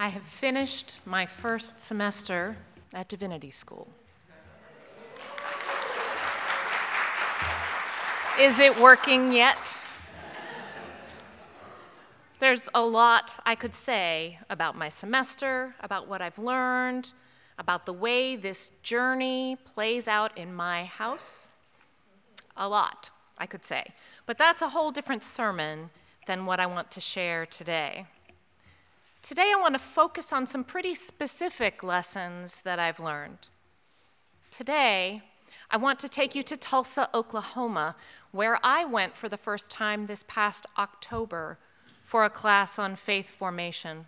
I have finished my first semester at Divinity School. Is it working yet? There's a lot I could say about my semester, about what I've learned, about the way this journey plays out in my house. A lot, I could say. But that's a whole different sermon than what I want to share today. Today, I want to focus on some pretty specific lessons that I've learned. Today, I want to take you to Tulsa, Oklahoma, where I went for the first time this past October for a class on faith formation.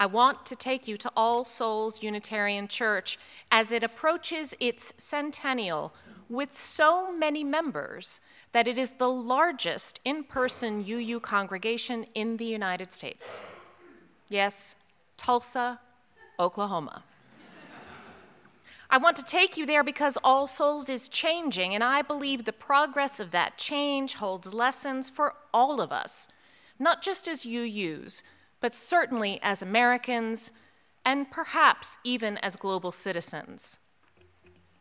I want to take you to All Souls Unitarian Church as it approaches its centennial with so many members that it is the largest in person UU congregation in the United States. Yes, Tulsa, Oklahoma. I want to take you there because All Souls is changing, and I believe the progress of that change holds lessons for all of us, not just as UUs, but certainly as Americans, and perhaps even as global citizens.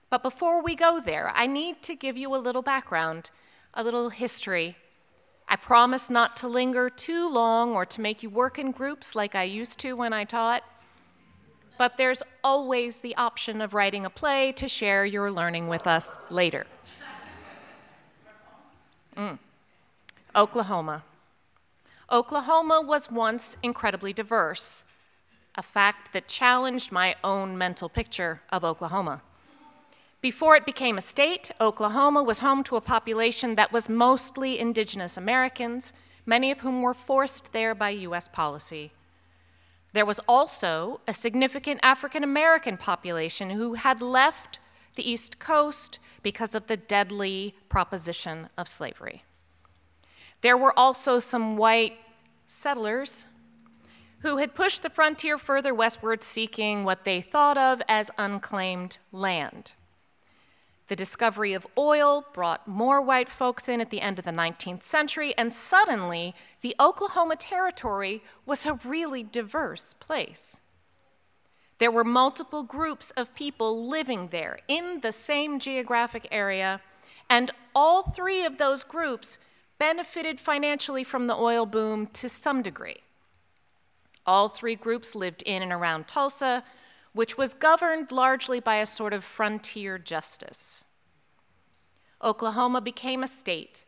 But before we go there, I need to give you a little background, a little history I promise not to linger too long or to make you work in groups like I used to when I taught. But there's always the option of writing a play to share your learning with us later. Mm. Oklahoma. Oklahoma was once incredibly diverse, a fact that challenged my own mental picture of Oklahoma. Before it became a state, Oklahoma was home to a population that was mostly indigenous Americans, many of whom were forced there by U.S. policy. There was also a significant African American population who had left the East Coast because of the deadly proposition of slavery. There were also some white settlers who had pushed the frontier further westward seeking what they thought of as unclaimed land. The discovery of oil brought more white folks in at the end of the 19th century, and suddenly the Oklahoma Territory was a really diverse place. There were multiple groups of people living there in the same geographic area, and all three of those groups benefited financially from the oil boom to some degree. All three groups lived in and around Tulsa, which was governed largely by a sort of frontier justice. Oklahoma became a state,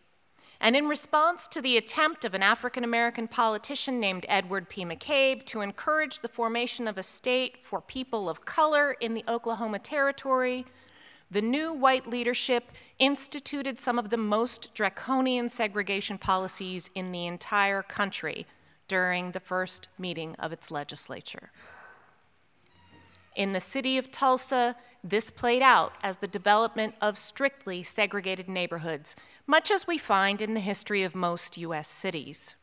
and in response to the attempt of an African American politician named Edward P. McCabe to encourage the formation of a state for people of color in the Oklahoma Territory, the new white leadership instituted some of the most draconian segregation policies in the entire country during the first meeting of its legislature. In the city of Tulsa, this played out as the development of strictly segregated neighborhoods, much as we find in the history of most U.S. cities.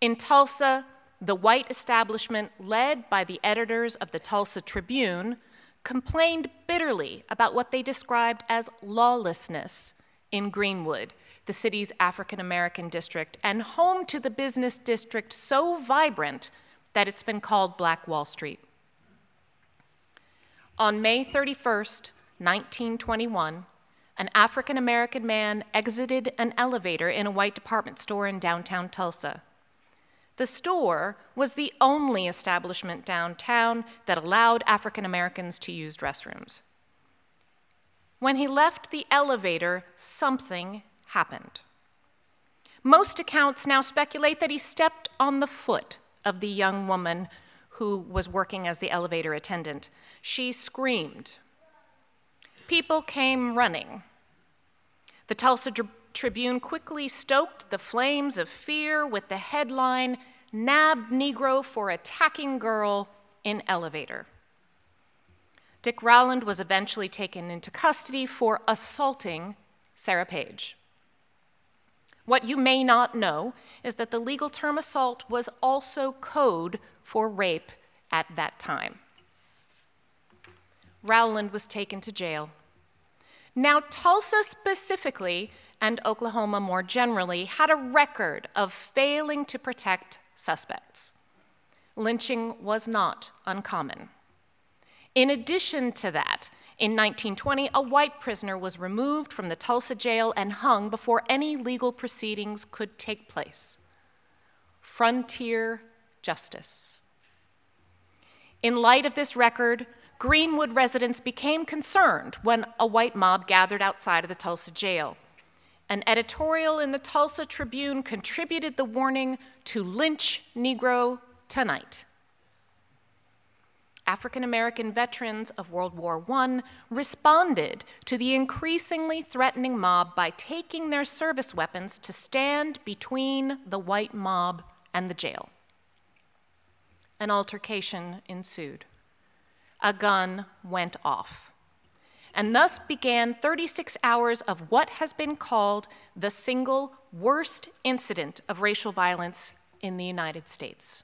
In Tulsa, the white establishment, led by the editors of the Tulsa Tribune, complained bitterly about what they described as lawlessness in Greenwood, the city's African American district, and home to the business district so vibrant that it's been called Black Wall Street. On May 31st, 1921, an African American man exited an elevator in a white department store in downtown Tulsa. The store was the only establishment downtown that allowed African Americans to use restrooms. When he left the elevator, something happened. Most accounts now speculate that he stepped on the foot of the young woman who was working as the elevator attendant. She screamed. People came running. The Tulsa Tribune quickly stoked the flames of fear with the headline Nab Negro for Attacking Girl in Elevator. Dick Rowland was eventually taken into custody for assaulting Sarah Page. What you may not know is that the legal term assault was also code for rape at that time. Rowland was taken to jail. Now, Tulsa specifically, and Oklahoma more generally, had a record of failing to protect suspects. lynching was not uncommon. In addition to that, in 1920, a white prisoner was removed from the Tulsa jail and hung before any legal proceedings could take place. Frontier justice. In light of this record, Greenwood residents became concerned when a white mob gathered outside of the Tulsa jail. An editorial in the Tulsa Tribune contributed the warning to lynch Negro tonight. African American veterans of World War I responded to the increasingly threatening mob by taking their service weapons to stand between the white mob and the jail. An altercation ensued. A gun went off. And thus began 36 hours of what has been called the single worst incident of racial violence in the United States.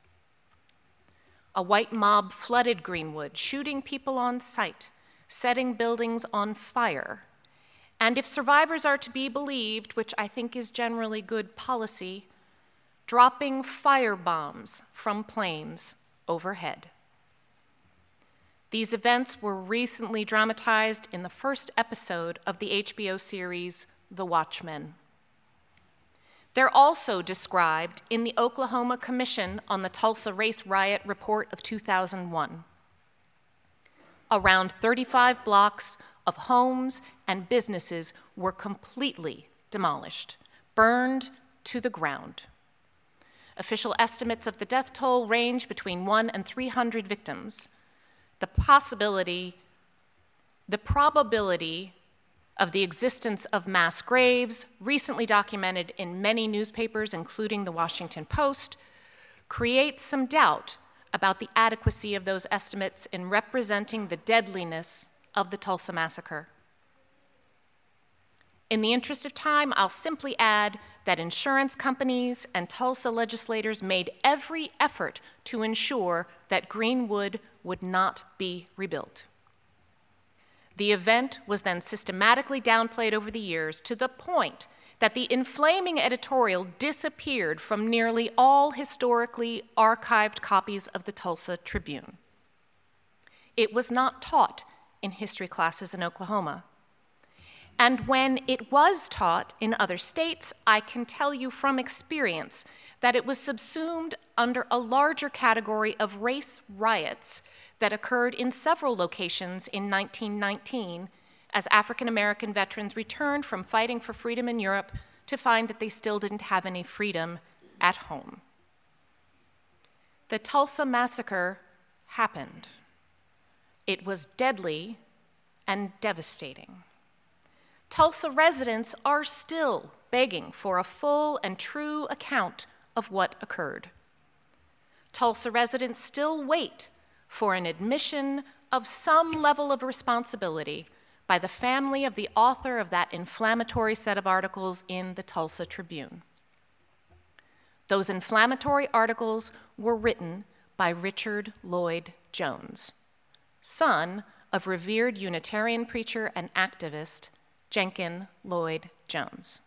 A white mob flooded Greenwood, shooting people on sight, setting buildings on fire. And if survivors are to be believed, which I think is generally good policy, dropping fire bombs from planes overhead. These events were recently dramatized in the first episode of the HBO series The Watchmen. They're also described in the Oklahoma Commission on the Tulsa Race Riot report of 2001. Around 35 blocks of homes and businesses were completely demolished, burned to the ground. Official estimates of the death toll range between 1 and 300 victims. The possibility, the probability of the existence of mass graves, recently documented in many newspapers, including the Washington Post, creates some doubt about the adequacy of those estimates in representing the deadliness of the Tulsa massacre. In the interest of time, I'll simply add that insurance companies and Tulsa legislators made every effort to ensure that Greenwood would not be rebuilt. The event was then systematically downplayed over the years to the point that the inflaming editorial disappeared from nearly all historically archived copies of the Tulsa Tribune. It was not taught in history classes in Oklahoma. And when it was taught in other states, I can tell you from experience that it was subsumed under a larger category of race riots that occurred in several locations in 1919 as African American veterans returned from fighting for freedom in Europe to find that they still didn't have any freedom at home. The Tulsa Massacre happened. It was deadly and devastating. Tulsa residents are still begging for a full and true account of what occurred. Tulsa residents still wait for an admission of some level of responsibility by the family of the author of that inflammatory set of articles in the Tulsa Tribune. Those inflammatory articles were written by Richard Lloyd Jones, son of revered Unitarian preacher and activist Jenkin Lloyd Jones.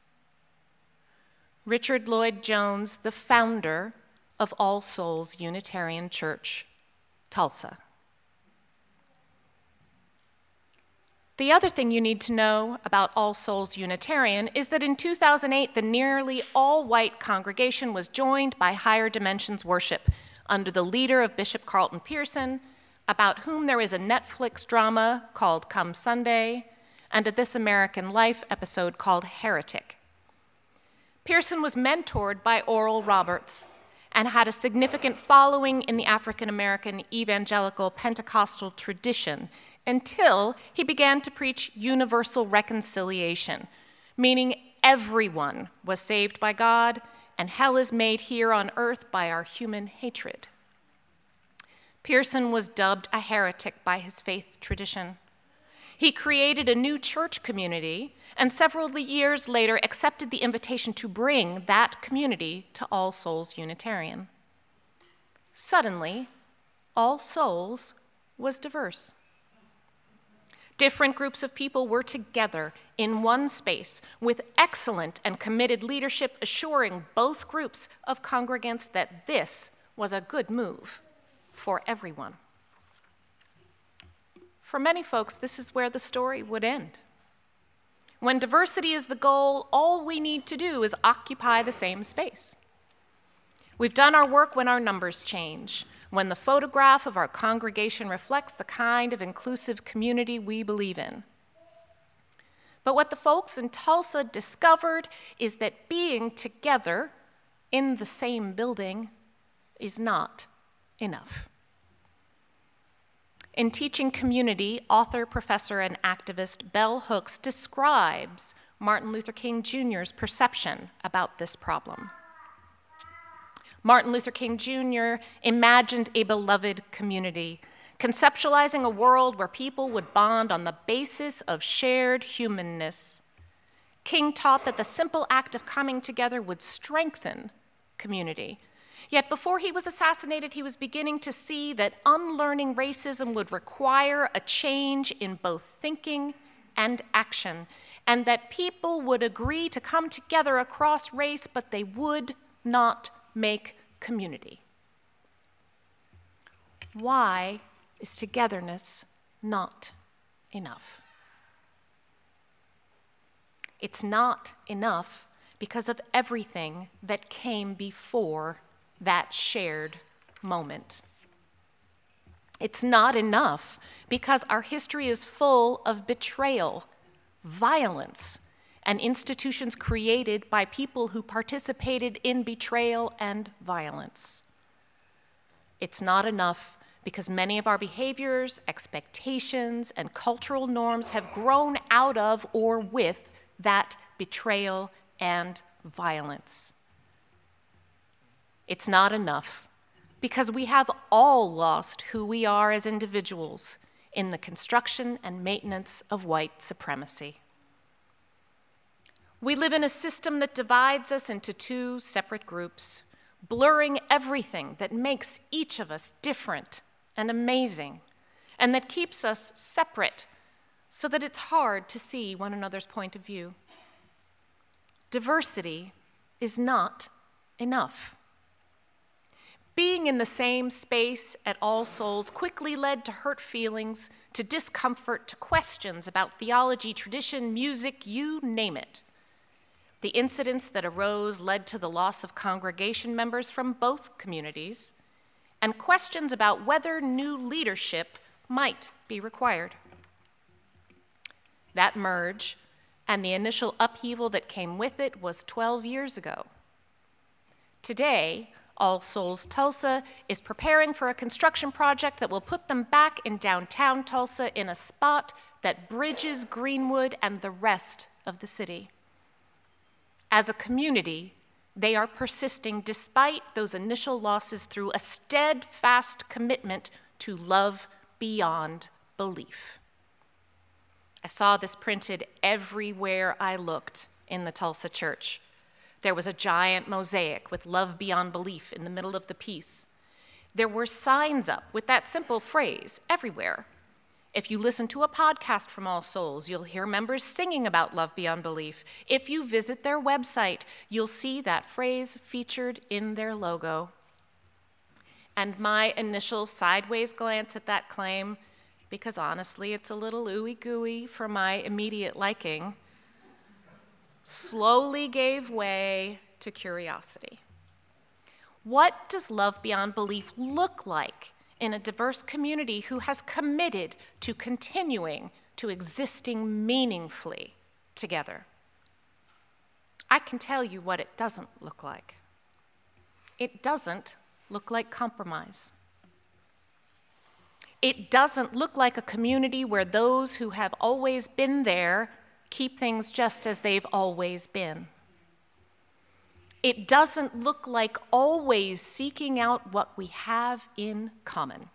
Richard Lloyd Jones, the founder of All Souls Unitarian Church Tulsa. The other thing you need to know about All Souls Unitarian is that in 2008, the nearly all white congregation was joined by Higher Dimensions Worship under the leader of Bishop Carlton Pearson, about whom there is a Netflix drama called Come Sunday, and a This American Life episode called Heretic. Pearson was mentored by Oral Roberts, and had a significant following in the African American evangelical Pentecostal tradition until he began to preach universal reconciliation, meaning everyone was saved by God and hell is made here on earth by our human hatred. Pearson was dubbed a heretic by his faith tradition. He created a new church community and several years later accepted the invitation to bring that community to All Souls Unitarian. Suddenly, All Souls was diverse. Different groups of people were together in one space with excellent and committed leadership assuring both groups of congregants that this was a good move. for everyone. For many folks, this is where the story would end. When diversity is the goal, all we need to do is occupy the same space. We've done our work when our numbers change, when the photograph of our congregation reflects the kind of inclusive community we believe in. But what the folks in Tulsa discovered is that being together in the same building is not enough. In Teaching Community, author, professor, and activist Bell Hooks describes Martin Luther King Jr.'s perception about this problem. Martin Luther King Jr. imagined a beloved community, conceptualizing a world where people would bond on the basis of shared humanness. King taught that the simple act of coming together would strengthen community Yet before he was assassinated, he was beginning to see that unlearning racism would require a change in both thinking and action, and that people would agree to come together across race, but they would not make community. Why is togetherness not enough? It's not enough because of everything that came before that shared moment. It's not enough because our history is full of betrayal, violence, and institutions created by people who participated in betrayal and violence. It's not enough because many of our behaviors, expectations, and cultural norms have grown out of or with that betrayal and violence. It's not enough because we have all lost who we are as individuals in the construction and maintenance of white supremacy. We live in a system that divides us into two separate groups, blurring everything that makes each of us different and amazing, and that keeps us separate so that it's hard to see one another's point of view. Diversity is not enough. Being in the same space at All Souls quickly led to hurt feelings, to discomfort, to questions about theology, tradition, music, you name it. The incidents that arose led to the loss of congregation members from both communities and questions about whether new leadership might be required. That merge and the initial upheaval that came with it was 12 years ago. Today, all Souls Tulsa is preparing for a construction project that will put them back in downtown Tulsa in a spot that bridges Greenwood and the rest of the city. As a community, they are persisting despite those initial losses through a steadfast commitment to love beyond belief. I saw this printed everywhere I looked in the Tulsa church. There was a giant mosaic with love beyond belief in the middle of the piece. There were signs up with that simple phrase everywhere. If you listen to a podcast from All Souls, you'll hear members singing about love beyond belief. If you visit their website, you'll see that phrase featured in their logo. And my initial sideways glance at that claim, because honestly it's a little ooey gooey for my immediate liking, slowly gave way to curiosity. What does love beyond belief look like in a diverse community who has committed to continuing to existing meaningfully together? I can tell you what it doesn't look like. It doesn't look like compromise. It doesn't look like a community where those who have always been there keep things just as they've always been. It doesn't look like always seeking out what we have in common.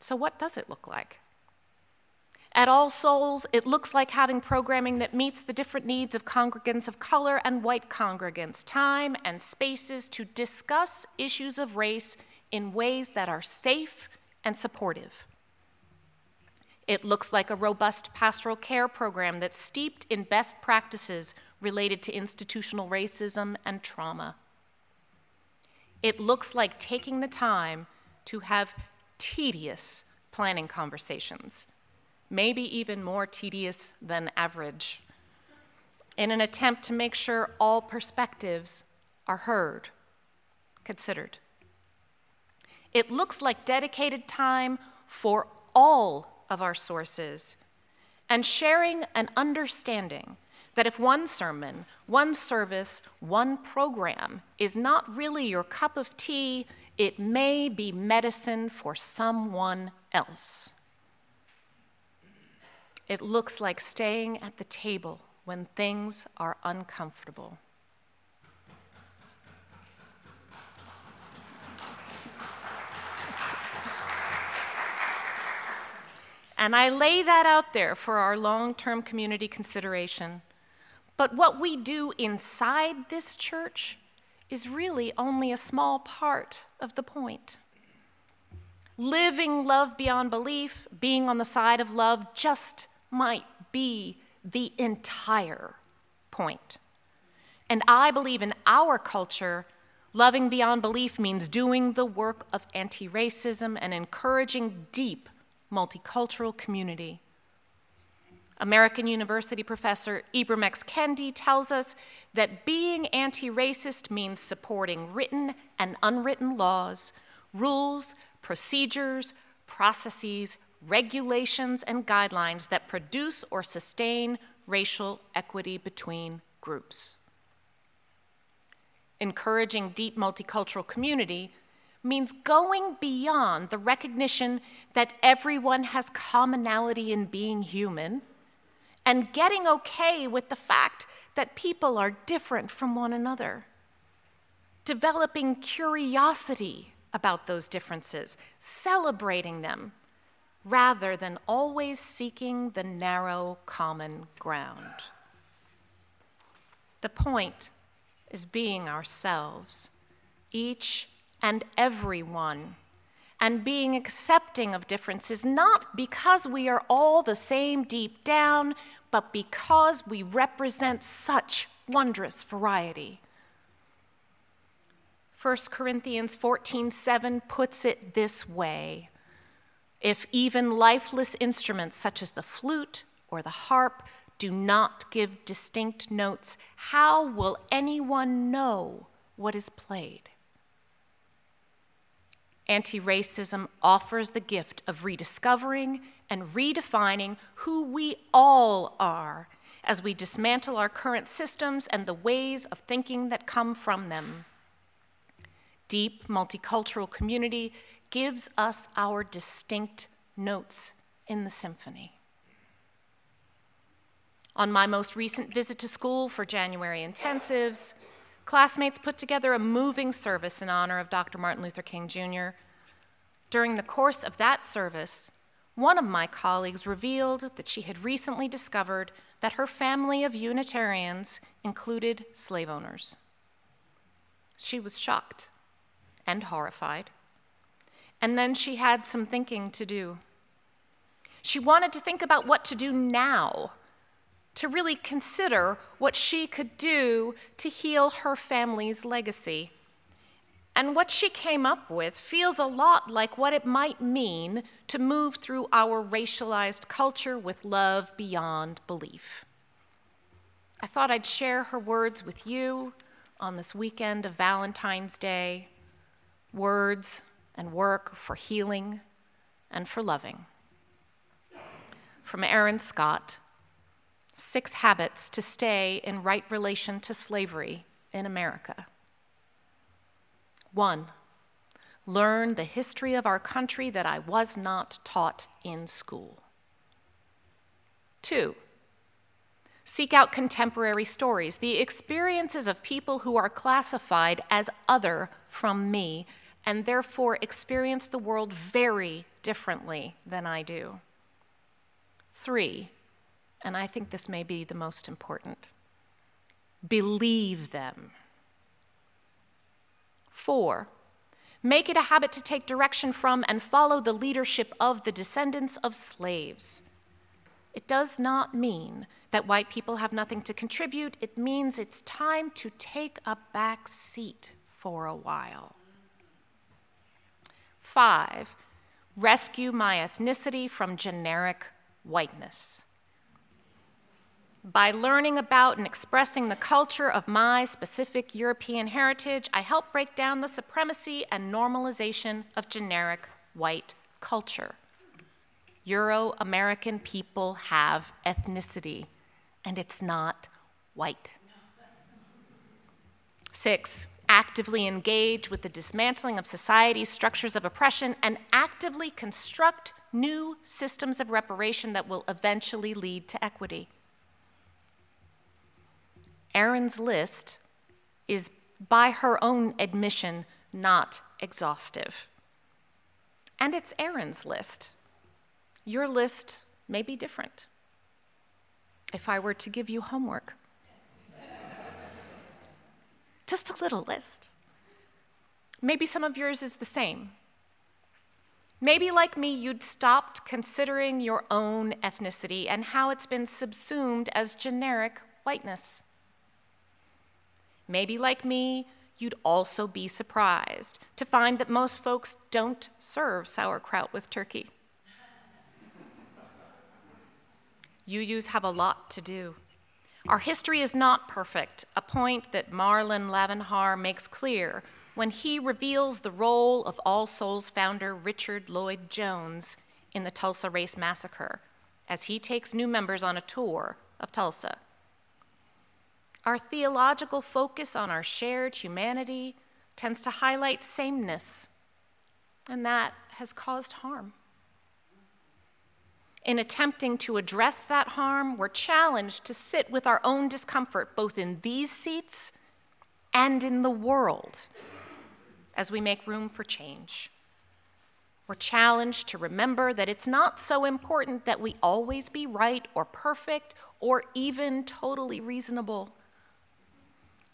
So, what does it look like? At All Souls, it looks like having programming that meets the different needs of congregants of color and white congregants, time and spaces to discuss issues of race in ways that are safe and supportive. It looks like a robust pastoral care program that's steeped in best practices related to institutional racism and trauma. It looks like taking the time to have tedious planning conversations, maybe even more tedious than average, in an attempt to make sure all perspectives are heard, considered. It looks like dedicated time for all of our sources and sharing an understanding that if one sermon, one service, one program is not really your cup of tea, it may be medicine for someone else. It looks like staying at the table when things are uncomfortable. And I lay that out there for our long term community consideration. But what we do inside this church is really only a small part of the point. Living love beyond belief, being on the side of love, just might be the entire point. And I believe in our culture, loving beyond belief means doing the work of anti racism and encouraging deep multicultural community. American University professor Ibram X. Kendi tells us that being anti racist means supporting written and unwritten laws, rules, procedures, processes, regulations, and guidelines that produce or sustain racial equity between groups. Encouraging deep multicultural community means going beyond the recognition that everyone has commonality in being human and getting okay with the fact that people are different from one another. Developing curiosity about those differences, celebrating them, rather than always seeking the narrow common ground. The point is being ourselves, each and everyone, and being accepting of differences, not because we are all the same deep down, but because we represent such wondrous variety. 1 Corinthians 14:7 puts it this way: If even lifeless instruments such as the flute or the harp do not give distinct notes, how will anyone know what is played? Anti racism offers the gift of rediscovering and redefining who we all are as we dismantle our current systems and the ways of thinking that come from them. Deep multicultural community gives us our distinct notes in the symphony. On my most recent visit to school for January intensives, classmates put together a moving service in honor of Dr. Martin Luther King Jr. During the course of that service, one of my colleagues revealed that she had recently discovered that her family of Unitarians included slave owners. She was shocked and horrified. And then she had some thinking to do. She wanted to think about what to do now to really consider what she could do to heal her family's legacy. And what she came up with feels a lot like what it might mean to move through our racialized culture with love beyond belief. I thought I'd share her words with you on this weekend of Valentine's Day words and work for healing and for loving. From Erin Scott Six Habits to Stay in Right Relation to Slavery in America. One, learn the history of our country that I was not taught in school. Two, seek out contemporary stories, the experiences of people who are classified as other from me and therefore experience the world very differently than I do. Three, and I think this may be the most important believe them. Four, make it a habit to take direction from and follow the leadership of the descendants of slaves. It does not mean that white people have nothing to contribute, it means it's time to take a back seat for a while. Five, rescue my ethnicity from generic whiteness. By learning about and expressing the culture of my specific European heritage, I help break down the supremacy and normalization of generic white culture. Euro American people have ethnicity, and it's not white. Six, actively engage with the dismantling of society's structures of oppression and actively construct new systems of reparation that will eventually lead to equity. Erin's list is, by her own admission, not exhaustive. And it's Erin's list. Your list may be different. If I were to give you homework, just a little list. Maybe some of yours is the same. Maybe, like me, you'd stopped considering your own ethnicity and how it's been subsumed as generic whiteness. Maybe, like me, you'd also be surprised to find that most folks don't serve sauerkraut with turkey. UUs have a lot to do. Our history is not perfect, a point that Marlin Lavanhar makes clear when he reveals the role of All Souls founder Richard Lloyd Jones in the Tulsa Race Massacre as he takes new members on a tour of Tulsa. Our theological focus on our shared humanity tends to highlight sameness, and that has caused harm. In attempting to address that harm, we're challenged to sit with our own discomfort, both in these seats and in the world, as we make room for change. We're challenged to remember that it's not so important that we always be right or perfect or even totally reasonable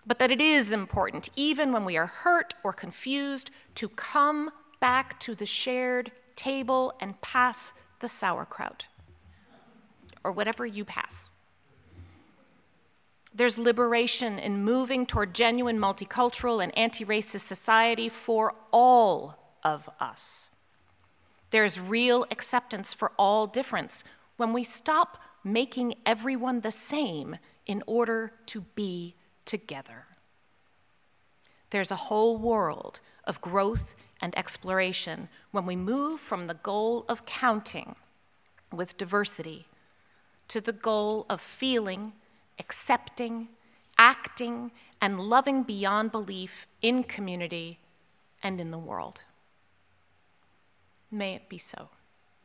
but that it is important, even when we are hurt or confused, to come back to the shared table and pass the sauerkraut, or whatever you pass. There's liberation in moving toward genuine multicultural and anti racist society for all of us. There's real acceptance for all difference when we stop making everyone the same in order to be together. There's a whole world of growth and exploration when we move from the goal of counting with diversity to the goal of feeling, accepting, acting, and loving beyond belief in community and in the world. May it be so.